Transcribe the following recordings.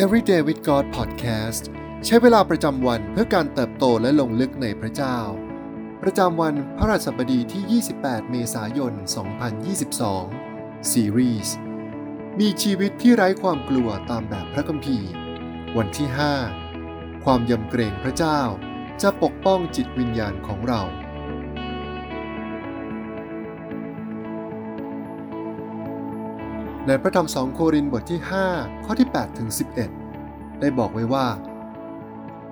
Everyday with God Podcast ใช้เวลาประจำวันเพื่อการเติบโตและลงลึกในพระเจ้า ประจำวันพระราชบดีที่ 28 เมษายน 2022 ซีรีส์มีชีวิตที่ไร้ความกลัวตามแบบพระคัมภีร์ วันที่ 5 ความยำเกรงพระเจ้าจะปกป้องจิตวิญญาณของเรา ในพระธรรมสองโครินธ์บทที่ 5 ข้อที่8ถึง11 ได้บอกไว้ว่า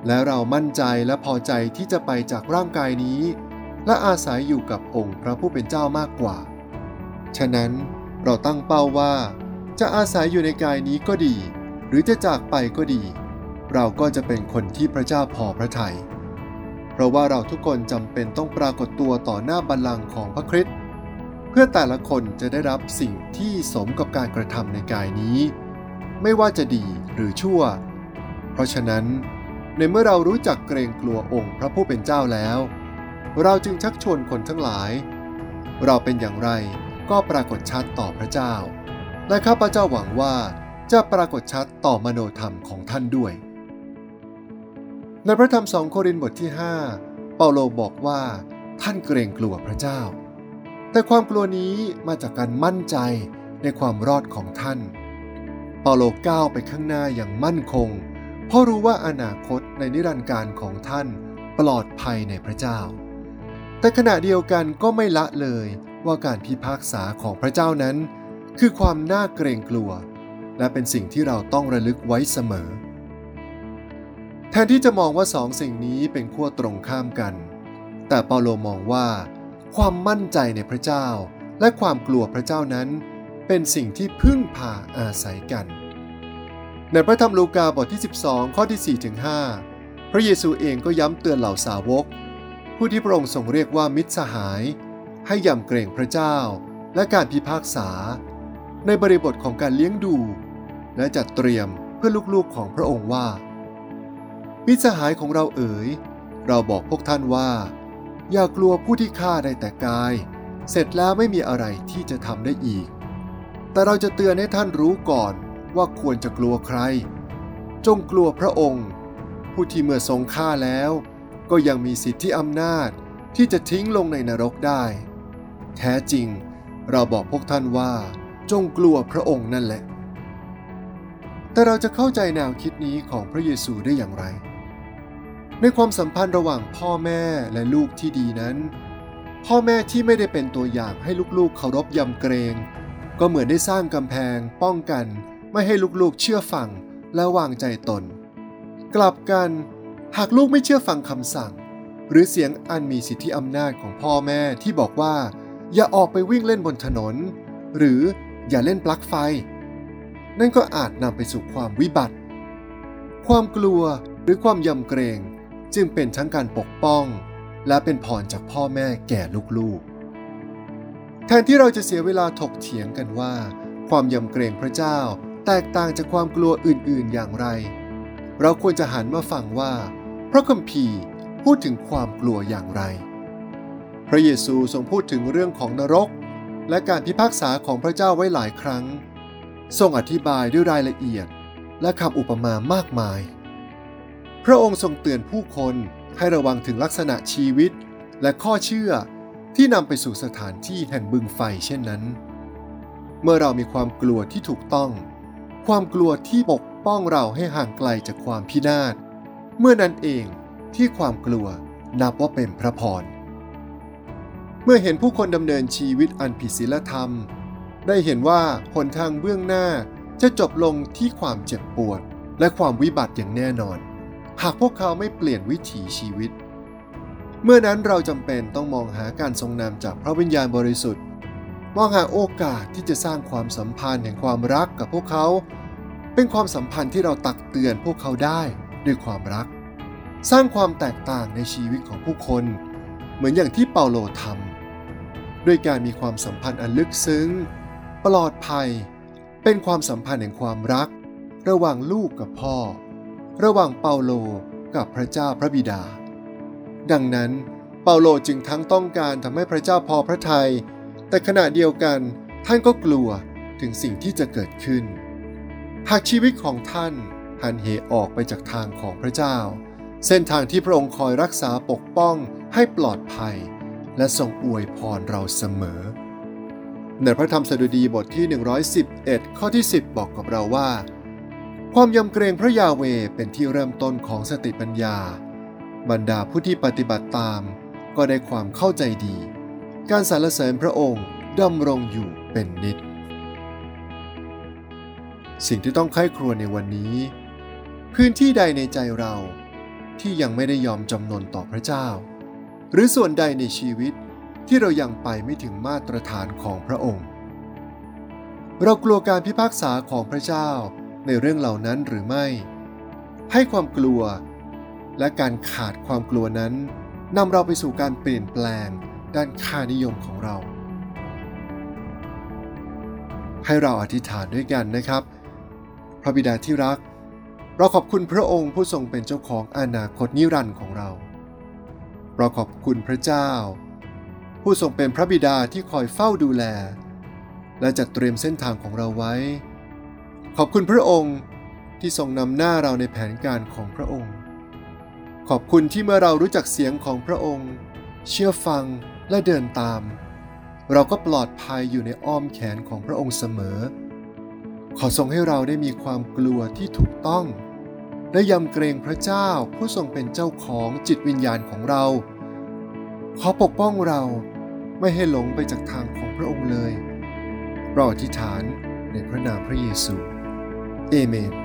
และเรามั่นใจและพอใจที่จะไปจากร่างกายนี้ และอาศัยอยู่กับองค์พระผู้เป็นเจ้ามากกว่า ฉะนั้นเราตั้งเป้าว่า จะอาศัยอยู่ในกายนี้ก็ดี หรือจะจากไปก็ดี เราก็จะเป็นคนที่พระเจ้าพอพระทยัยเพราะว่าเราทุกคนจำเป็นต้องปรากฏตัวต่อหน้าบัลลังก์ของพระคริสต์ เพื่อแต่ละคนจะได้รับสิ่งที่สมกับการกระทำในกายนี้ ไม่ว่าจะดีหรือชั่ว เพราะฉะนั้น ในเมื่อเรารู้จักเกรงกลัวองค์พระผู้เป็นเจ้าแล้ว เราจึงชักชวนคนทั้งหลาย เราเป็นอย่างไรก็ปรากฏชัดต่อพระเจ้า และข้าพเจ้าหวังว่าจะปรากฏชัดต่อมโนธรรมของท่านด้วย ในพระธรรมสองโครินธ์บทที่ 5 เปาโลบอกว่าท่านเกรงกลัวพระเจ้า แต่ความกลัวนี้มาจากการมั่นใจในความรอดของท่าน เปาโลก้าวไปข้างหน้าอย่างมั่นคง เพราะรู้ว่าอนาคตในนิรันดร์การของท่านปลอดภัยในพระเจ้า แต่ขณะเดียวกันก็ไม่ละเลยว่าการพิพากษาของพระเจ้านั้น คือความน่าเกรงกลัว และเป็นสิ่งที่เราต้องระลึกไว้เสมอ แทนที่จะมองว่าสองสิ่งนี้เป็นขั้วตรงข้ามกัน แต่เปาโลมองว่า ความมั่นใจในพระเจ้า และความกลัวพระเจ้านั้น เป็นสิ่งที่พึ่งพาอาศัยกัน ในพระธรรมลูกาบทที่ 12 ข้อที่4ถึง5พระเยซูเองก็ย้ำเตือนเหล่าสาวก ผู้ที่พระองค์ทรงเรียกว่ามิตรสหาย ให้ยำเกรงพระเจ้า และการพิพากษา ในบริบทของการเลี้ยงดู และจัดเตรียมเพื่อลูกๆของพระองค์ว่ามิตรสหายของเราเอ๋ย เราบอกพวกท่านว่า อย่ากลัวผู้ที่ฆ่าได้แต่กาย เสร็จแล้วไม่มีอะไรที่จะทำได้อีก แต่เราจะเตือนให้ท่านรู้ก่อนว่าควรจะกลัวใคร จงกลัวพระองค์ ผู้ที่เมื่อทรงฆ่าแล้ว ก็ยังมีสิทธิอำนาจที่จะทิ้งลงในนรกได้ แท้จริงเราบอกพวกท่านว่า จงกลัวพระองค์นั่นแหละ แต่เราจะเข้าใจแนวคิดนี้ของพระเยซูได้อย่างไร ในความสัมพันธ์ระหว่างพ่อแม่และลูกที่ดีนั้น พ่อแม่ที่ไม่ได้เป็นตัวอย่างให้ลูกๆเคารพยำเกรง ก็เหมือนได้สร้างกำแพง ป้องกัน ไม่ให้ลูกๆเชื่อฟังและวางใจตน กลับกันหากลูกไม่เชื่อฟังคำสั่ง หรือเสียงอันมีสิทธิอำนาจของพ่อแม่ที่บอกว่า อย่าออกไปวิ่งเล่นบนถนน หรืออย่าเล่นปลั๊กไฟ นั่นก็อาจนำไปสู่ความวิบัติ ความกลัวหรือความยำเกรง จึงเป็นทั้งการปกป้อง และเป็นพรจากพ่อแม่แก่ลูกๆ แทนที่เราจะเสียเวลาถกเถียงกันว่า ความยำเกรงพระเจ้าแตกต่างจากความกลัวอื่นๆอย่างไร เราควรจะหันมาฟังว่า พระคัมภีร์พูดถึงความกลัวอย่างไร พระเยซูทรงพูดถึงเรื่องของนรก และการพิพากษาของพระเจ้าไว้หลายครั้ง ทรงอธิบายด้วยรายละเอียดและคำอุปมามากมาย พระองค์ทรงเตือนผู้คนให้ระวังถึงลักษณะชีวิต และข้อเชื่อที่นำไปสู่สถานที่แห่งบึงไฟเช่นนั้น เมื่อเรามีความกลัวที่ถูกต้อง ความกลัวที่ปกป้องเราให้ห่างไกลจากความพินาศ เมื่อนั้นเองที่ความกลัวนับว่าเป็นพระพร เมื่อเห็นผู้คนดำเนินชีวิตอันผิดศีลธรรม ได้เห็นว่าหนทางเบื้องหน้าจะจบลงที่ความเจ็บปวด และความวิบัติอย่างแน่นอน หากพวกเขาไม่เปลี่ยนวิถีชีวิต เมื่อนั้นเราจำเป็นต้องมองหาการทรงนำจากพระวิญญาณบริสุทธิ์ มองหาโอกาสที่จะสร้างความสัมพันธ์แห่งความรักกับพวกเขา เป็นความสัมพันธ์ที่เราตักเตือนพวกเขาได้ด้วยความรัก สร้างความแตกต่างในชีวิตของผู้คน เหมือนอย่างที่เปาโลทำด้วยการมีความสัมพันธ์อันลึกซึ้ง ปลอดภัย เป็นความสัมพันธ์แห่งความรัก ระหว่างลูกกับพ่อ ระหว่างเปาโลกับพระเจ้าพระบิดา ดังนั้นเปาโลจึงทั้งต้องการทำให้พระเจ้าพอพระทยัยแต่ขณะเดียวกันท่านก็กลัวถึงสิ่งที่จะเกิดขึ้น หากชีวิตของท่านหันเหออกไปจากทางของพระเจ้า เส้นทางที่พระองค์คอยรักษาปกป้องให้ปลอดภัย และทรงอวยพรเราเสมอ ในพระธรรมสดุดีบทที่ 111 ข้อที่ 10 บอกกับเราว่า ความยำเกรงพระยาเวเป็นที่เริ่มต้นของสติปัญญา บรรดาผู้ที่ปฏิบัติตาม ก็ได้ความเข้าใจดี การสรรเสริญพระองค์ดำรงอยู่เป็นนิจสิ่งที่ต้องไข้ครวญในวันนี้ พื้นที่ใดในใจเราที่ยังไม่ได้ยอมจำนนต่อพระเจ้า หรือส่วนใดในชีวิตที่เรายังไปไม่ถึงมาตรฐานของพระองค์ เรากลัวการพิพากษาของพระเจ้า ในเรื่องเหล่านั้นหรือไม่ ให้ความกลัว และการขาดความกลัวนั้นนำเราไปสู่การเปลี่ยนแปลงด้านค่านิยมของเรา ให้เราอธิษฐานด้วยกันนะครับ พระบิดาที่รัก เราขอบคุณพระองค์ผู้ทรงเป็นเจ้าของอนาคตนิรันดร์ของเรา เราขอบคุณพระเจ้า ผู้ทรงเป็นพระบิดาที่คอยเฝ้าดูแล และจัดเตรียมเส้นทางของเราไว้ ขอบคุณพระองค์ที่ทรงนำหน้าเราในแผนการของพระองค์ ขอบคุณที่เมื่อเรารู้จักเสียงของพระองค์ เชื่อฟังและเดินตาม เราก็ปลอดภัยอยู่ในอ้อมแขนของพระองค์เสมอ ขอทรงให้เราได้มีความกลัวที่ถูกต้อง และยำเกรงพระเจ้าผู้ทรงเป็นเจ้าของจิตวิญญาณของเรา ขอปกป้องเราไม่ให้หลงไปจากทางของพระองค์เลย เราอธิษฐานในพระนามพระเยซู เอเมน